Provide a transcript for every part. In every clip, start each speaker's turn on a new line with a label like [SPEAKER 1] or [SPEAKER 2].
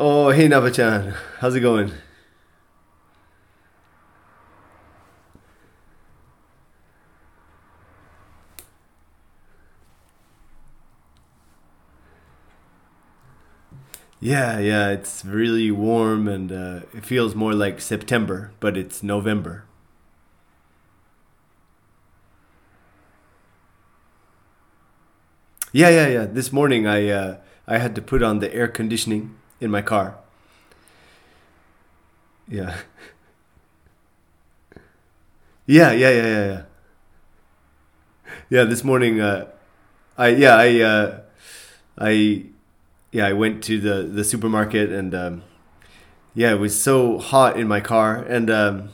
[SPEAKER 1] Oh, hey Nava-chan. How's it going? Yeah, yeah, it's really warm and uh, it feels more like September, but it's November. Yeah, yeah, yeah. This morning I uh, I had to put on the air conditioning in my car. Yeah. Yeah, yeah, yeah, yeah, yeah. Yeah, this morning uh, I yeah, I uh, I yeah, I went to the the supermarket and um, yeah, it was so hot in my car and um,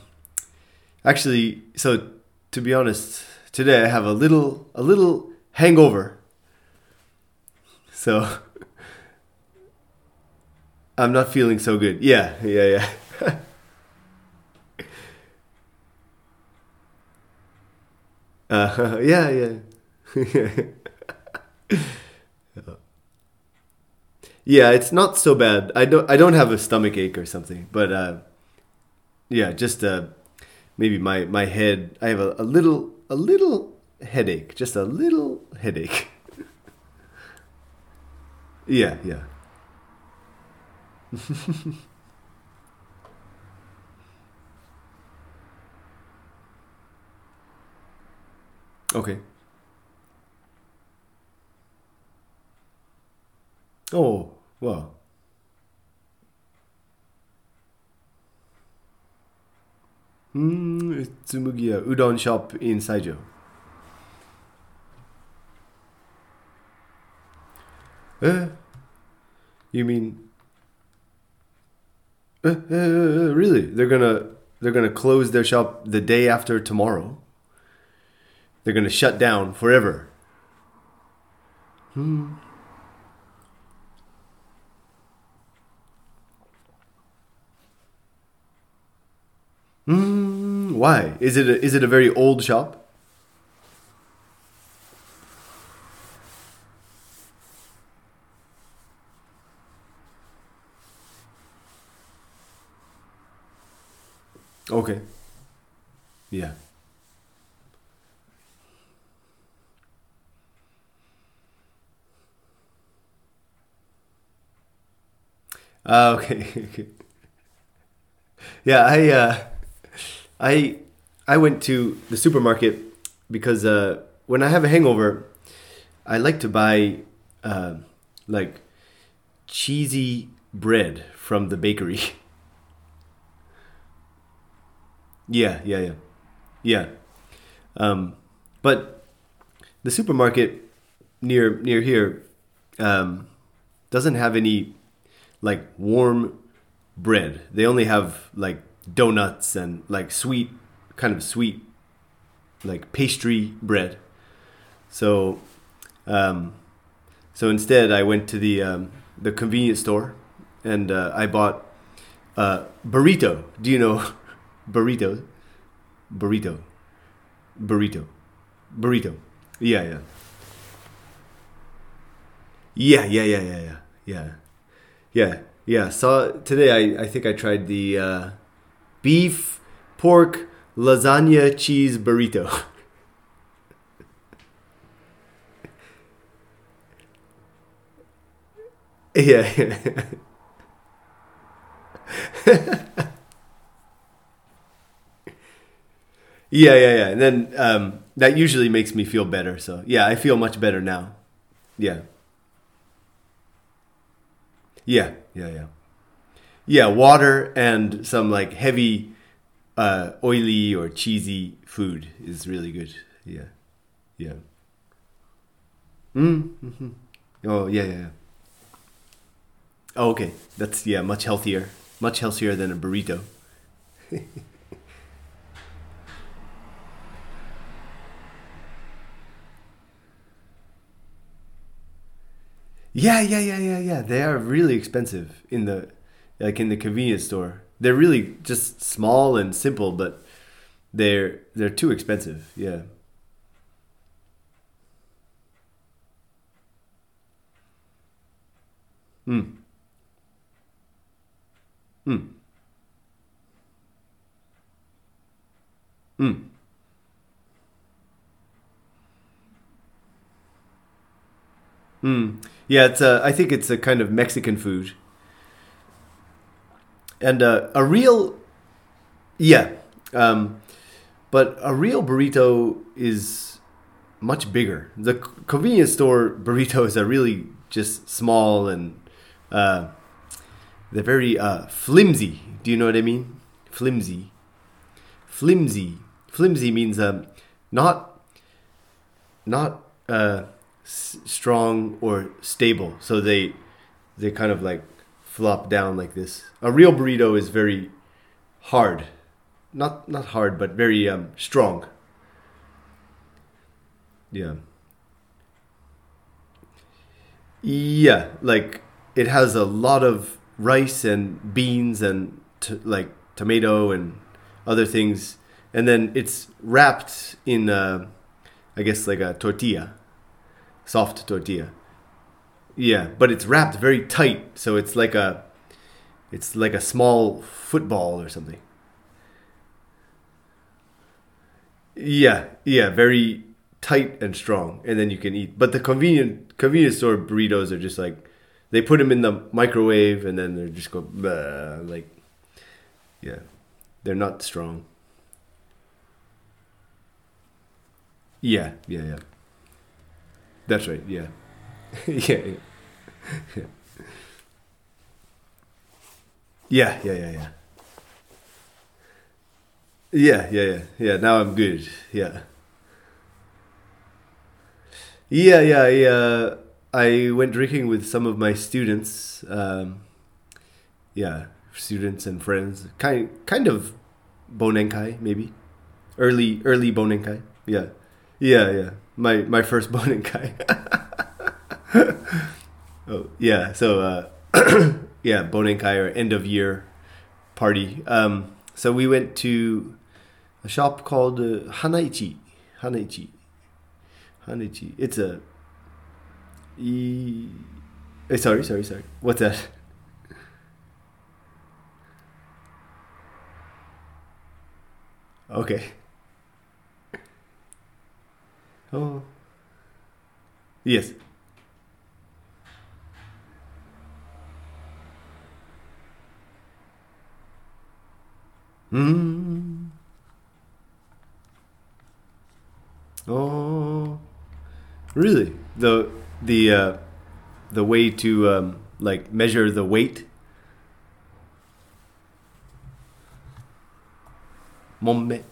[SPEAKER 1] actually so to be honest, today I have a little a little hangover. So I'm not feeling so good. Yeah, yeah, yeah. uh, yeah, yeah. yeah, it's not so bad. I don't I don't have a stomach ache or something, but uh, yeah, just uh, maybe my my head. I have a, a little a little headache, just a little headache. yeah, yeah. okay. Oh, wow. Hmm, Tsumugiya udon shop in Saijo. Eh? You mean? Eh, eh, really? They're gonna they're gonna close their shop the day after tomorrow. They're gonna shut down forever. Hmm. Mm, why? Is it a, is it a very old shop? Okay. Yeah. Uh, okay. Yeah, I uh, I I went to the supermarket because uh, when I have a hangover, I like to buy uh, like cheesy bread from the bakery. yeah, yeah, yeah, yeah. Um, but the supermarket near near here um, doesn't have any like warm bread. They only have like donuts and like sweet, kind of sweet, like pastry bread. So, um, so instead, I went to the um, the convenience store and uh, I bought uh, burrito. Do you know burrito? Burrito, burrito, burrito. Yeah, yeah. Yeah, yeah, yeah, yeah, yeah, yeah, yeah, yeah. So today, I, I think I tried the uh, beef, pork, lasagna, cheese burrito. yeah. yeah, yeah, yeah. And then um, that usually makes me feel better. So yeah, I feel much better now. Yeah. Yeah, yeah, yeah. Yeah, water and some like heavy, uh, oily or cheesy food is really good. Yeah, yeah. Mm. hmm Oh yeah, yeah. yeah. Oh, okay. That's yeah, much healthier. Much healthier than a burrito. Yeah, yeah, yeah, yeah, yeah. They are really expensive in the like in the convenience store. They're really just small and simple, but they're they're too expensive. Yeah. Hmm. Mm. Mm. Mm. Yeah, it's a, I think it's a kind of Mexican food. And uh, a real, yeah, um, but a real burrito is much bigger. The convenience store burritos are really just small and uh, they're very uh, flimsy. Do you know what I mean? Flimsy. Flimsy. Flimsy means um, not not uh, s- strong or stable. So they they kind of like flop down like this. A real burrito is very hard, not not hard, but very um, strong. Yeah. Yeah, like it has a lot of rice and beans and t- like tomato and other things, and then it's wrapped in, uh, I guess, like a tortilla, soft tortilla. Yeah, but it's wrapped very tight, so it's like a, it's like a small football or something. Yeah, yeah, very tight and strong, and then you can eat. But the convenient convenience store burritos are just like they put them in the microwave, and then they're just go like, yeah, they're not strong. Yeah, yeah, yeah. That's right. Yeah, yeah, yeah. Yeah, yeah, yeah, yeah. Yeah, yeah, yeah, yeah. Now I'm good. Yeah, yeah, yeah. I, uh, I went drinking with some of my students. Um, yeah, students and friends. Kind, kind of bonenkai maybe. Early, early bonenkai. Yeah, yeah, yeah. My my first bonenkai. oh yeah. So uh, yeah, bonenkai or end of year party. Um, so we went to a shop called uh, Hanaichi. Hanaichi. Hanaichi. It's a. E... eh, sorry, sorry, sorry. What's that? Okay. Oh. Yes. Mm. Oh. Really? The the uh, the way to um, like measure the weight? Momme.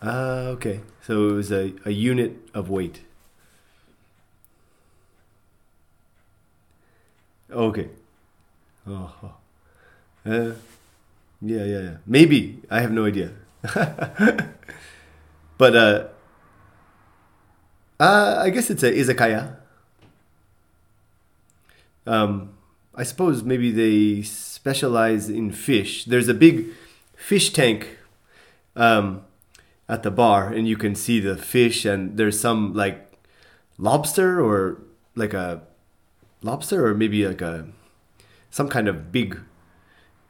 [SPEAKER 1] Ah, okay. So it was a, a unit of weight. Okay. Oh. Uh, yeah, yeah, yeah. Maybe. I have no idea. but uh, uh I guess it's a izakaya. Um, I suppose maybe they specialize in fish. There's a big fish tank um, at the bar, and you can see the fish, and there's some like lobster or like a lobster or maybe like a some kind of big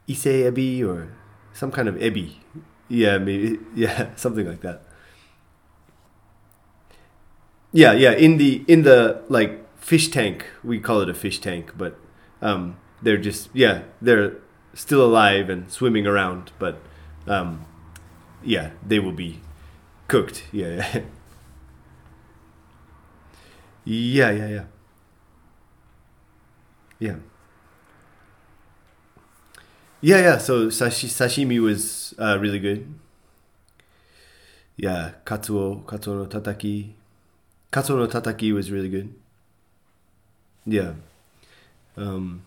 [SPEAKER 1] ise ebi or some kind of ebi. Yeah, maybe yeah, something like that. Yeah, yeah. In the in the like fish tank, we call it a fish tank, but um, they're just yeah, they're still alive and swimming around, but um, yeah, they will be cooked. Yeah, yeah, yeah, yeah, yeah. Yeah, yeah. So sashi, sashimi was uh, really good. Yeah, katsuo, katsuo no tataki. Katsuo no tataki was really good. Yeah. Um,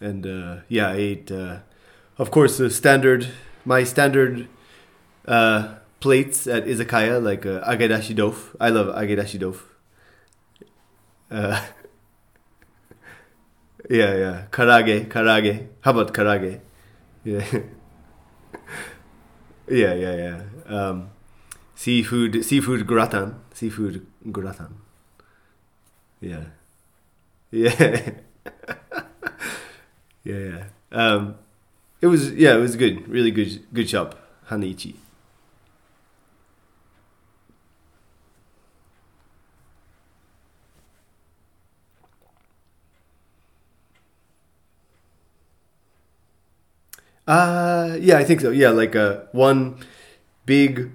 [SPEAKER 1] and uh, yeah, I ate, uh, of course, the standard, my standard uh, plates at izakaya, like uh, agedashi. I love agedashi dofu. Uh, yeah, yeah. Karage, karage. How about karage? Yeah. yeah, yeah, yeah. Um, seafood, seafood gratin, seafood gratin. Yeah, yeah, yeah, yeah. Um, It was yeah, it was good. Really good good shop. Hanaichi. Uh yeah, I think so. Yeah, like a one big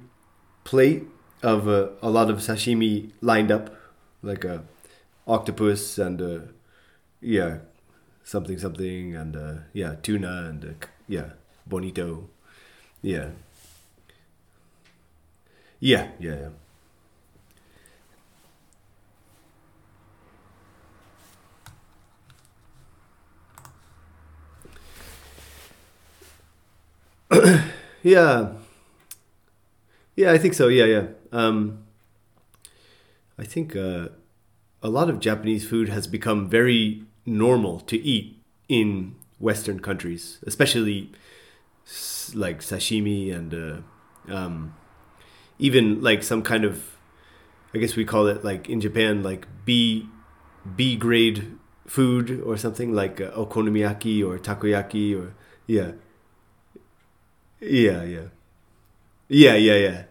[SPEAKER 1] plate of uh, a lot of sashimi lined up, like a octopus and uh, yeah, something something and uh, yeah, tuna and uh, yeah, bonito, yeah, yeah, yeah, yeah. Yeah. Yeah i think so. Yeah yeah. Um, i think uh, a lot of japanese food has become very normal to eat in western countries especially like sashimi and uh, um, even like some kind of i guess we call it like in japan like b b grade food or something like uh, okonomiyaki or takoyaki or yeah yeah, yeah. Yeah, yeah, yeah.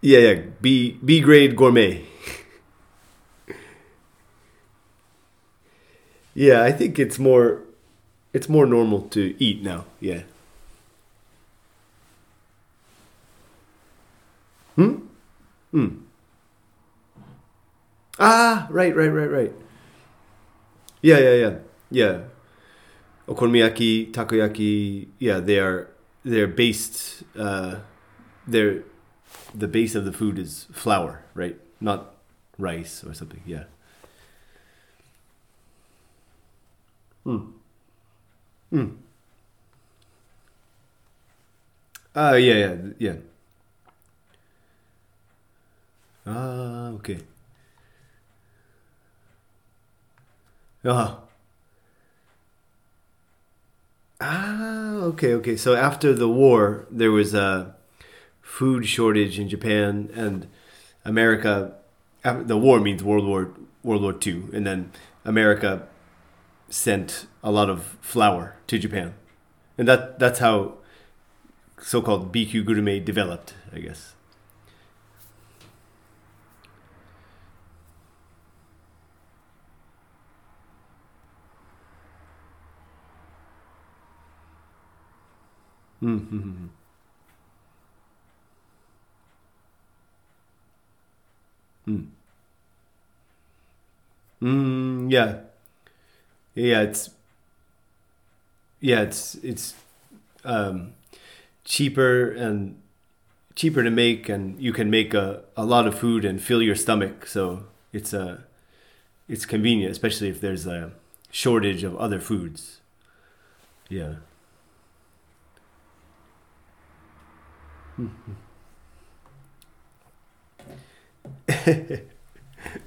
[SPEAKER 1] Yeah, yeah. B B grade gourmet. yeah, I think it's more it's more normal to eat now. Yeah. Hmm? Hmm. Ah, right, right, right, right. Yeah, yeah, yeah. Yeah. Okonomiyaki, takoyaki, yeah, they are they're based uh they're the base of the food is flour, right? Not rice or something. Yeah. Hmm. Hmm. Ah, yeah, yeah, yeah. Ah, okay. Ah. Ah, okay, okay. So after the war, there was a food shortage in Japan and America. The war means World War World War Two, and then America sent a lot of flour to Japan, and that that's how so-called BQ Gourmet developed, I guess. Mm-hmm. Mm. Mm, yeah, yeah. It's yeah, it's it's um, cheaper and cheaper to make, and you can make a, a lot of food and fill your stomach. So it's a it's convenient, especially if there's a shortage of other foods. Yeah.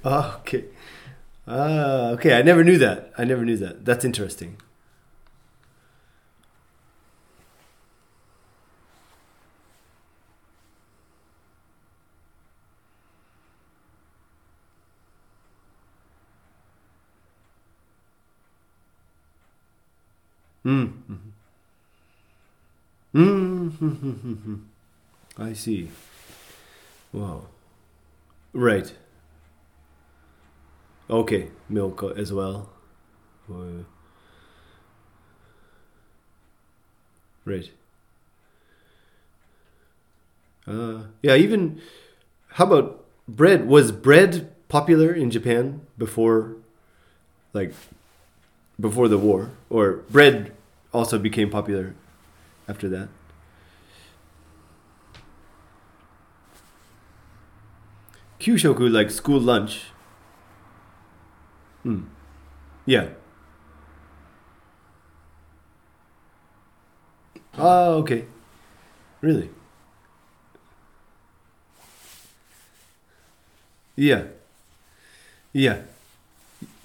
[SPEAKER 1] Okay. Ah, okay. I never knew that. I never knew that. That's interesting. Mm. Mm. I see. Wow. Right. Okay. Milk as well. Uh, Right. Uh, yeah. Even how about bread? Was bread popular in Japan before, like, before the war, or bread also became popular after that? Kyushoku, like school lunch. Hmm. Yeah. Oh, okay. Really? Yeah. Yeah.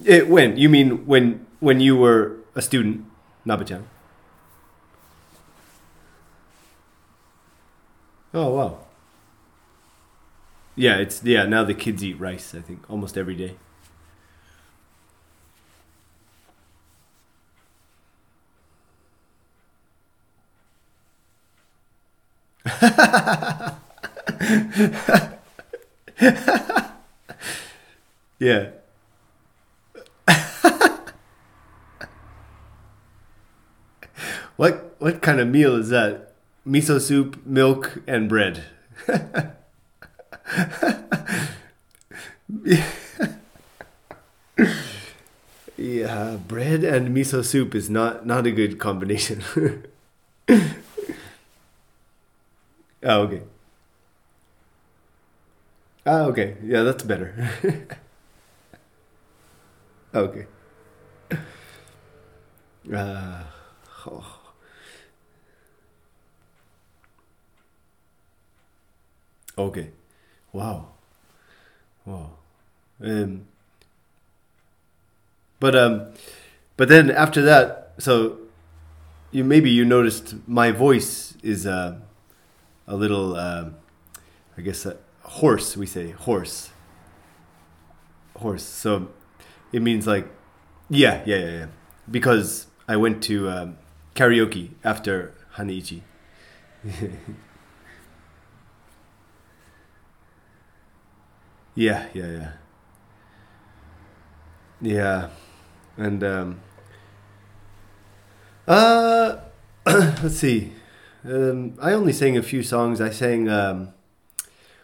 [SPEAKER 1] It, when? You mean when when you were a student, Navachan? Oh, wow. Yeah, it's yeah. Now the kids eat rice. I think almost every day. yeah. what what kind of meal is that? Miso soup, milk, and bread. yeah, bread and miso soup is not not a good combination. oh, okay. Ah, okay. Yeah, that's better. okay. Uh, oh. Okay. Wow. Wow. Um, but um, but then after that, so you maybe you noticed my voice is uh, a little, uh, I guess, uh, hoarse. We say hoarse. Hoarse. So it means like, yeah, yeah, yeah, yeah. Because I went to um, karaoke after Hanaichi. yeah, yeah, yeah. Yeah, and um, uh, let's see. Um, I only sang a few songs. I sang. Um,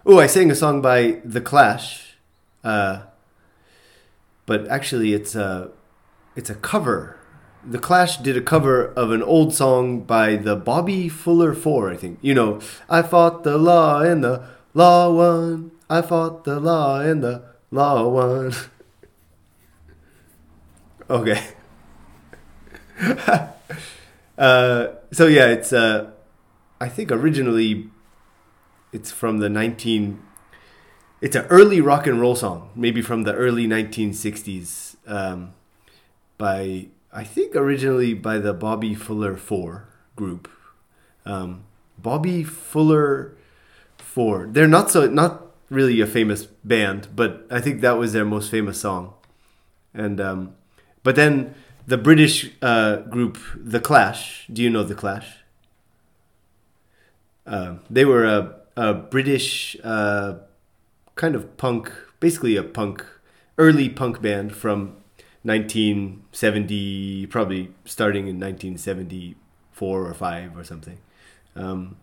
[SPEAKER 1] oh, I sang a song by The Clash. Uh, but actually, it's a it's a cover. The Clash did a cover of an old song by the Bobby Fuller Four, I think. You know, I fought the law and the law won. I fought the law and the law won. okay. uh, so yeah, it's uh, I think originally it's from the 19 it's an early rock and roll song, maybe from the early 1960s um, by I think originally by the Bobby Fuller 4 group. Um, Bobby Fuller 4. They're not so not really a famous band, but I think that was their most famous song. And um, but then the British uh, group The Clash. Do you know The Clash? Uh, they were a, a British uh, kind of punk, basically a punk, early punk band from 1970, probably starting in 1974 or five or something, um,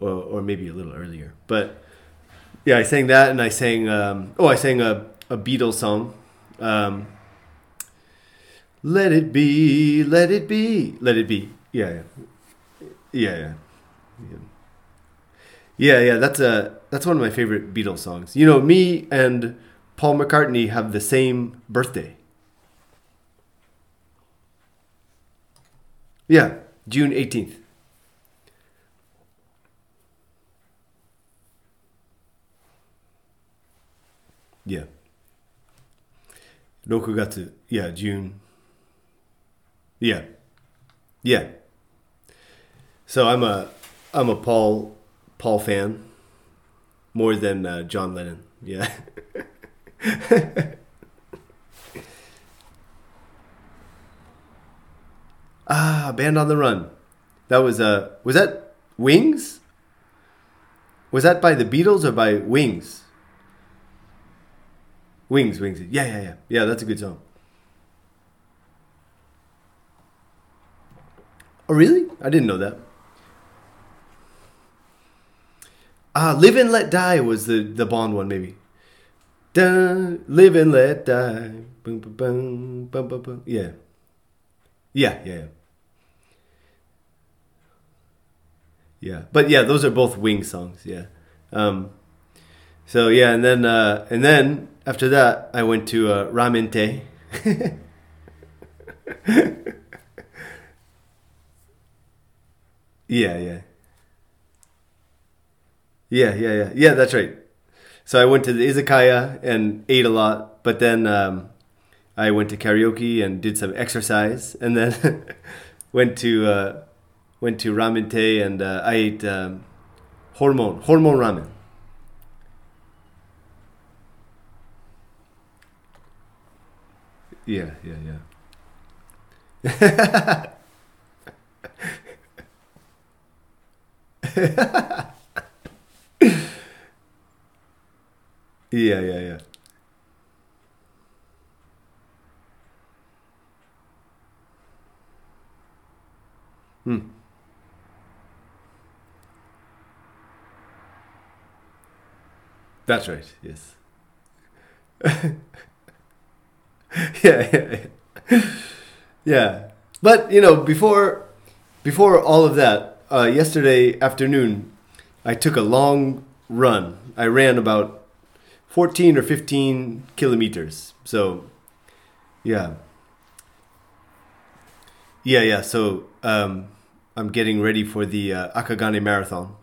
[SPEAKER 1] or, or maybe a little earlier. But yeah, I sang that, and I sang um, oh, I sang a a Beatles song. Um, let it be, let it be, let it be. Yeah, yeah, yeah, yeah. yeah. Yeah, yeah, that's a that's one of my favorite Beatles songs. You know, me and Paul McCartney have the same birthday. Yeah, June 18th. Yeah. 6月 yeah June yeah yeah so I'm a I'm a Paul Paul fan more than uh, John Lennon. Yeah. ah, Band on the Run. That was uh was that Wings? Was that by the Beatles or by Wings? Wings, Wings. Yeah, yeah, yeah. Yeah, that's a good song. Oh, really? I didn't know that. Ah, Live and Let Die was the, the Bond one, maybe. Dun, live and let die. Boom, boom, boom, boom, boom, boom. Yeah. Yeah, yeah, yeah. Yeah, but yeah, those are both Wing songs. Yeah. Um, so yeah, and then uh, and then after that, I went to uh, Ramente. yeah, yeah. Yeah, yeah, yeah, yeah. That's right. So I went to the izakaya and ate a lot, but then um, I went to karaoke and did some exercise, and then went to uh, went to ramen te and uh, I ate um, hormone hormone ramen. Yeah, yeah, yeah. yeah, yeah, yeah. Hmm. That's right. Yes. yeah, yeah, yeah. But you know, before before all of that, uh, yesterday afternoon, I took a long run. I ran about fourteen or fifteen kilometers. So, yeah, yeah, yeah. So um, I'm getting ready for the uh, Akagane Marathon.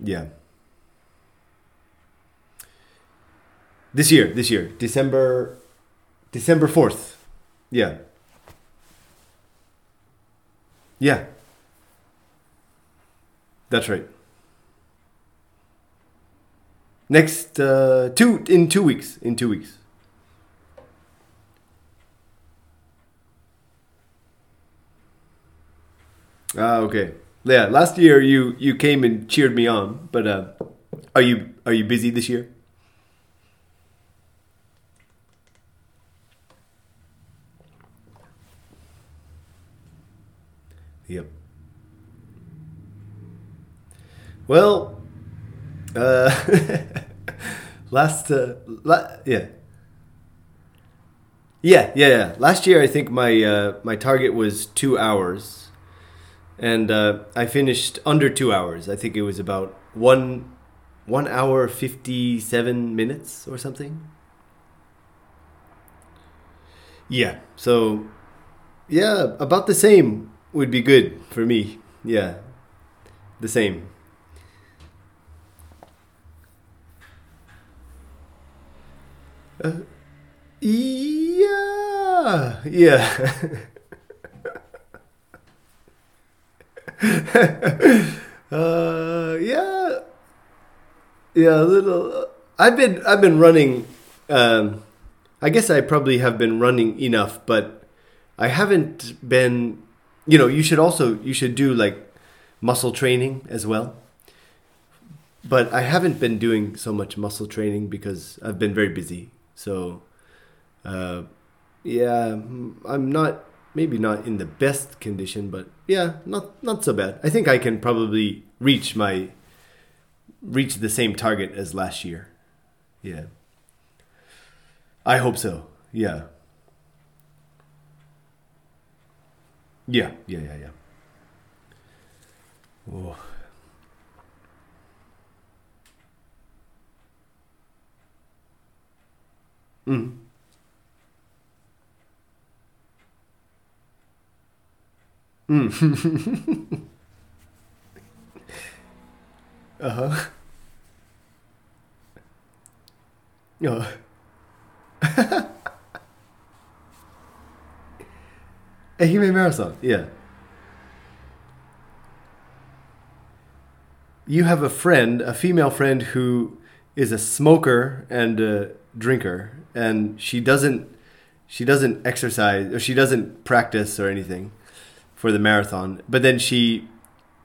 [SPEAKER 1] Yeah. This year, this year, December, December fourth. Yeah. Yeah. That's right. Next uh, two in two weeks. In two weeks. Ah, okay. Yeah, last year you you came and cheered me on, but uh, are you are you busy this year? Yep. Well, uh, last uh, la- yeah. Yeah, yeah, yeah. Last year, I think my uh, my target was two hours, and uh, I finished under two hours. I think it was about one one hour fifty seven minutes or something. Yeah. So, yeah, about the same would be good for me. Yeah, the same. Uh, yeah, yeah. uh, yeah, yeah. A little. I've been I've been running. Um, I guess I probably have been running enough, but I haven't been you know you should also you should do like muscle training as well. But i haven't been doing so much muscle training because i've been very busy. So uh, yeah i'm not maybe not in the best condition but yeah not not so bad. I think i can probably reach my reach the same target as last year. Yeah. I hope so. Yeah Yeah, yeah, yeah, yeah. Oh. Mm. Mm. uh-huh. Oh. Ehime Marathon, yeah. You have a friend, a female friend who is a smoker and a drinker, and she doesn't she doesn't exercise or she doesn't practice or anything for the marathon. But then she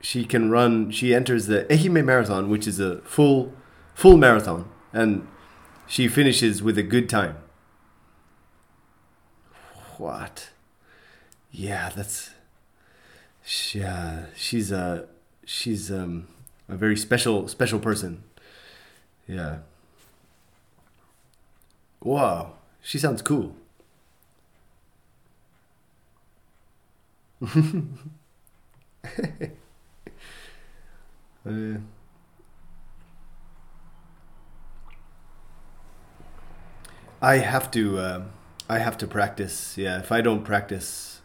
[SPEAKER 1] she can run. She enters the Ehime Marathon, which is a full full marathon, and she finishes with a good time. What? Yeah, that's yeah. She's a she's um a very special special person. Yeah. Wow, she sounds cool. uh, I have to. Uh, I have to practice. Yeah, if I don't practice,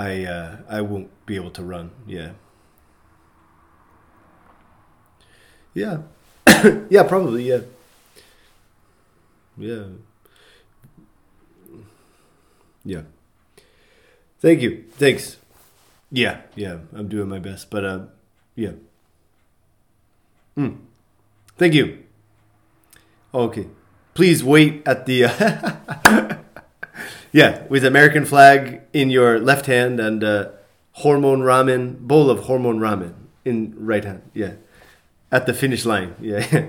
[SPEAKER 1] I uh, I won't be able to run. Yeah. Yeah. yeah, probably. Yeah. Yeah. Yeah. Thank you. Thanks. Yeah, yeah, I'm doing my best, but uh, yeah. Mm. Thank you. Okay. Please wait at the. Uh yeah, with American flag in your left hand and uh, hormone ramen bowl of hormone ramen in right hand. Yeah, at the finish line. Yeah.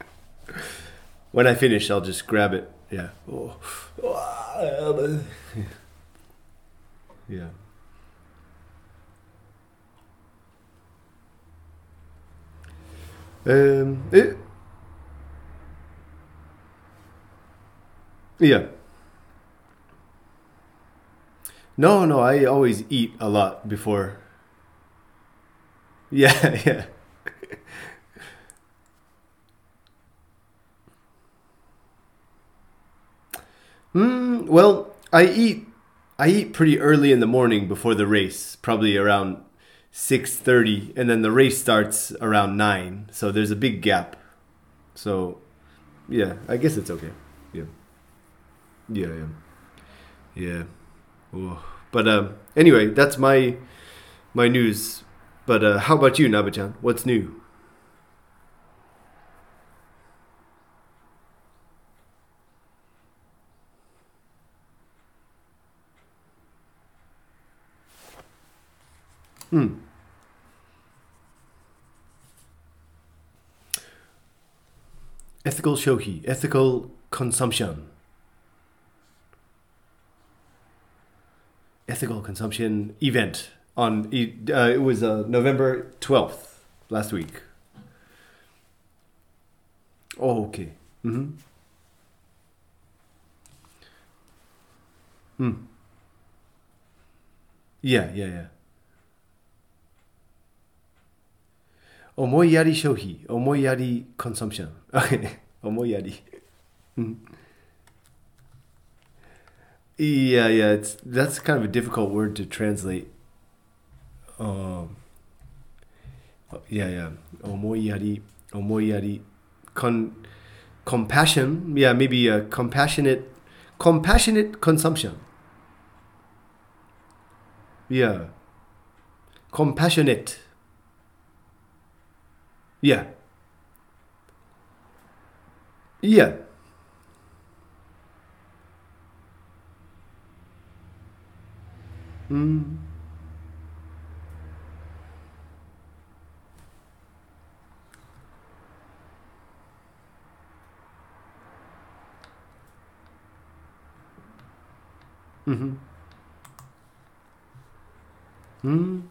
[SPEAKER 1] when I finish, I'll just grab it. Yeah. Oh. Yeah. Um, it, yeah. No, no, I always eat a lot before. Yeah, yeah. Mm, well, I eat I eat pretty early in the morning before the race, probably around 6:30 and then the race starts around 9. So there's a big gap. So yeah, I guess it's okay. Yeah. Yeah, yeah. Yeah. Oh. But um anyway, that's my my news. But uh, how about you, Navachan? What's new? Hmm. Ethical shoki, ethical consumption. ethical consumption event on uh, it was uh, November 12th last week. Oh, okay. Mm-hmm. Hmm. Yeah, yeah, yeah. Omoyari shohi, omoyari consumption. Okay, omoyari. Mm. Yeah, yeah, it's that's kind of a difficult word to translate. Um, yeah, yeah, omoyari, omoyari, con, compassion. Yeah, maybe a compassionate, compassionate consumption. Yeah, compassionate. Yeah. Yeah. Mm. Mm-hmm. Mm.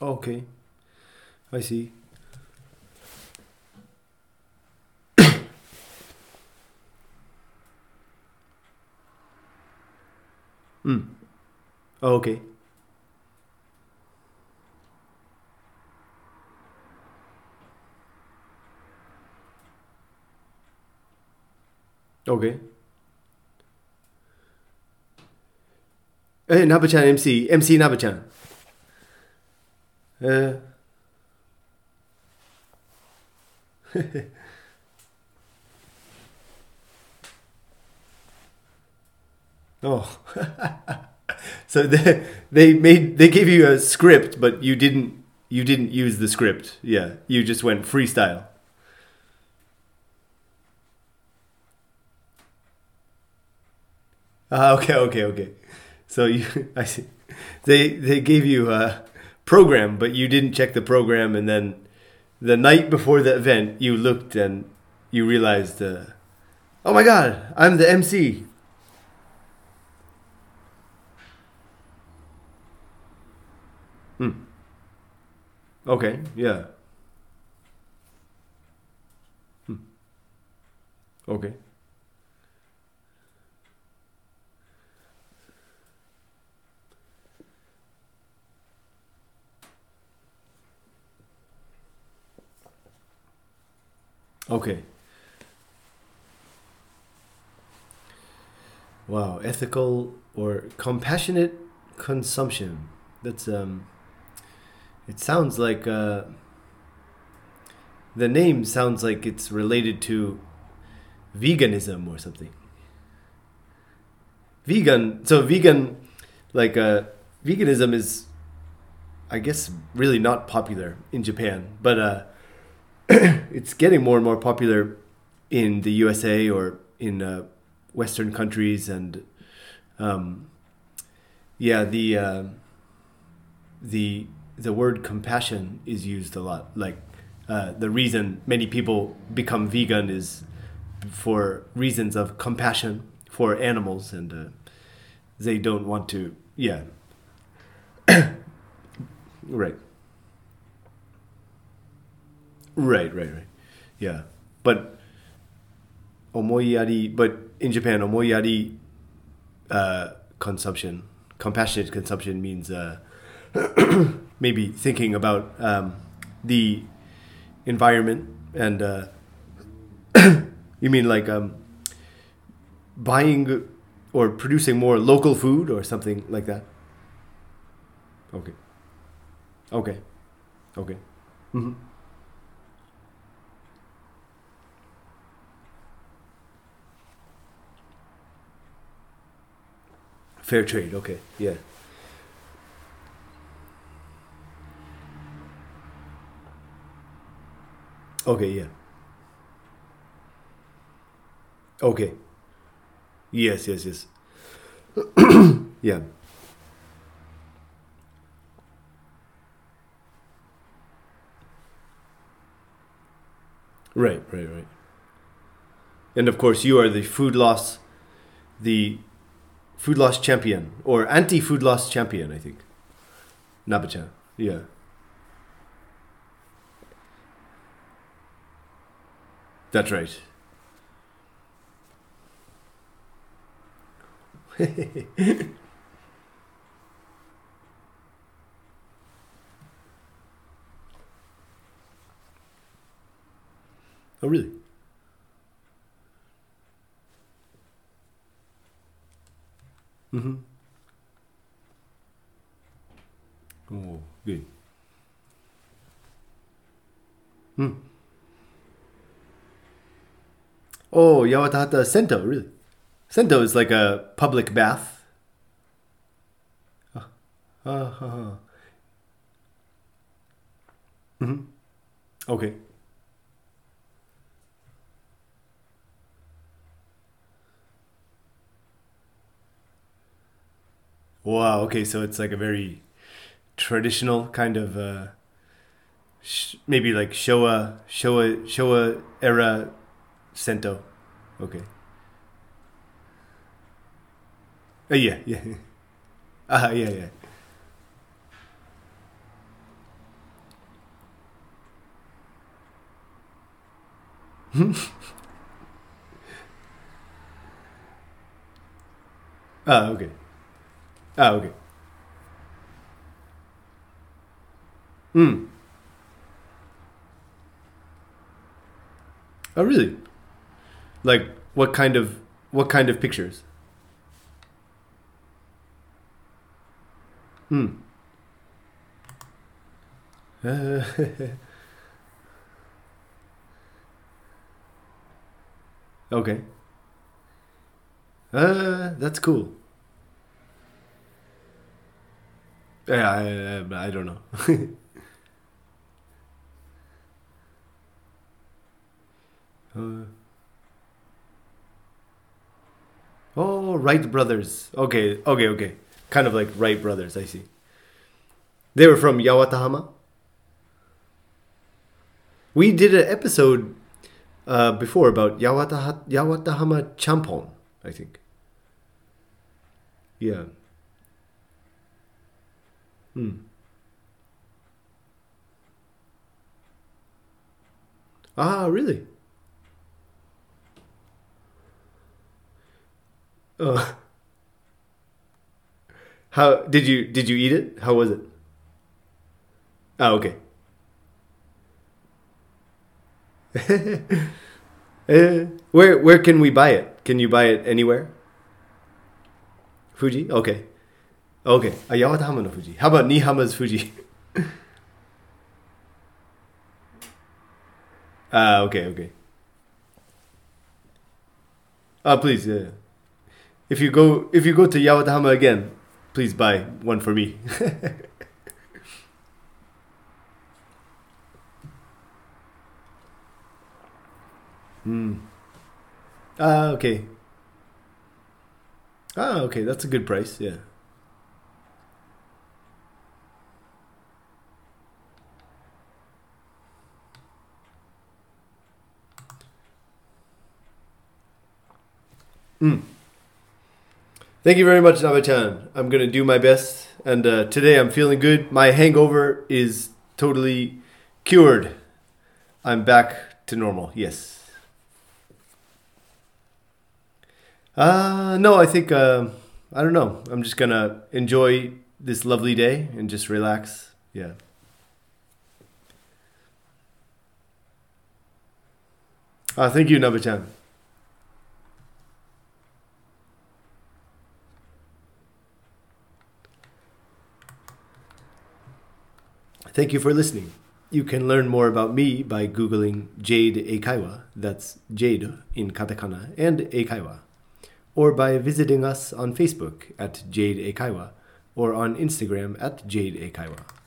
[SPEAKER 1] Okay. I see. Mm. Oh, okay. Okay. Eh, Nabachan MC, MC Nabachan. Ờ. Uh. oh. so they they made they gave you a script but you didn't you didn't use the script. Yeah, you just went freestyle. Ah, okay, okay, okay. So you, I see. They they gave you a program, but you didn't check the program, and then the night before the event, you looked and you realized, uh, oh my god, I'm the MC. Hmm. Okay. Yeah. Hmm. Okay. Okay. Wow, ethical or compassionate consumption. That's um it sounds like uh the name sounds like it's related to veganism or something. Vegan, so vegan like uh veganism is I guess really not popular in Japan, but uh it's getting more and more popular in the USA or in uh, Western countries and um, yeah, the uh, the the word compassion is used a lot. Like uh, the reason many people become vegan is for reasons of compassion for animals, and uh, they don't want to. Yeah. right. Right, right, right. Yeah, but omoyari, but in Japan, omoyari uh, consumption, compassionate consumption means uh, maybe thinking about um, the environment and uh, you mean like um, buying or producing more local food or something like that? Okay. Okay. Okay. Mm-hmm. fair trade. Okay. Yeah Okay, yeah. Okay. Yes, yes, yes. yeah. Right, right, right. And of course, you are the food loss, the food loss champion or anti food loss champion, I think. Navachan. Yeah. That's right. oh, really? Mm-hmm. Oh, good. Hmm. Oh, Yawatahama Sento, really? Sento is like a public bath. Uh, uh, uh, mm-hmm. Okay. Wow. Okay, so it's like a very traditional kind of uh, sh- maybe like Showa Showa Showa era Sento. Okay. Uh, yeah, yeah. Ah, uh, yeah, yeah. ah, okay. Ah, okay. Hmm. Oh, really? Like what kind of what kind of pictures? Hmm. Okay. Uh, that's cool. Yeah, I, I don't know. uh, Oh, Wright brothers. Okay, okay, okay. Kind of like Wright brothers, I see. They were from Yawatahama. We did an episode uh, before about Yawataha, Yawatahama champon, I think. Yeah. Hmm. Ah, really? Oh. How did you did you eat it? How was it? Oh, okay. where where can we buy it? Can you buy it anywhere? Fuji? Okay. Okay. Ah, Yawatahama no Fuji. How about Niihama's Fuji? Ah, okay, okay. Ah, please, yeah. If you go if you go to Yawatahama again, please buy one for me. Hmm. Ah, okay. Ah, okay, that's a good price. Yeah. Mm. Thank you very much, Navachan. I'm gonna do my best, and uh, today I'm feeling good. My hangover is totally cured. I'm back to normal. Yes. Uh, no, I think uh, I don't know. I'm just gonna enjoy this lovely day and just relax. Yeah. Uh, thank you, Navachan. Thank you for listening. You can learn more about me by Googling Jade Eikaiwa, that's Jade in katakana, and Eikaiwa, or by visiting us on Facebook at Jade Eikaiwa or on Instagram at Jade Eikaiwa.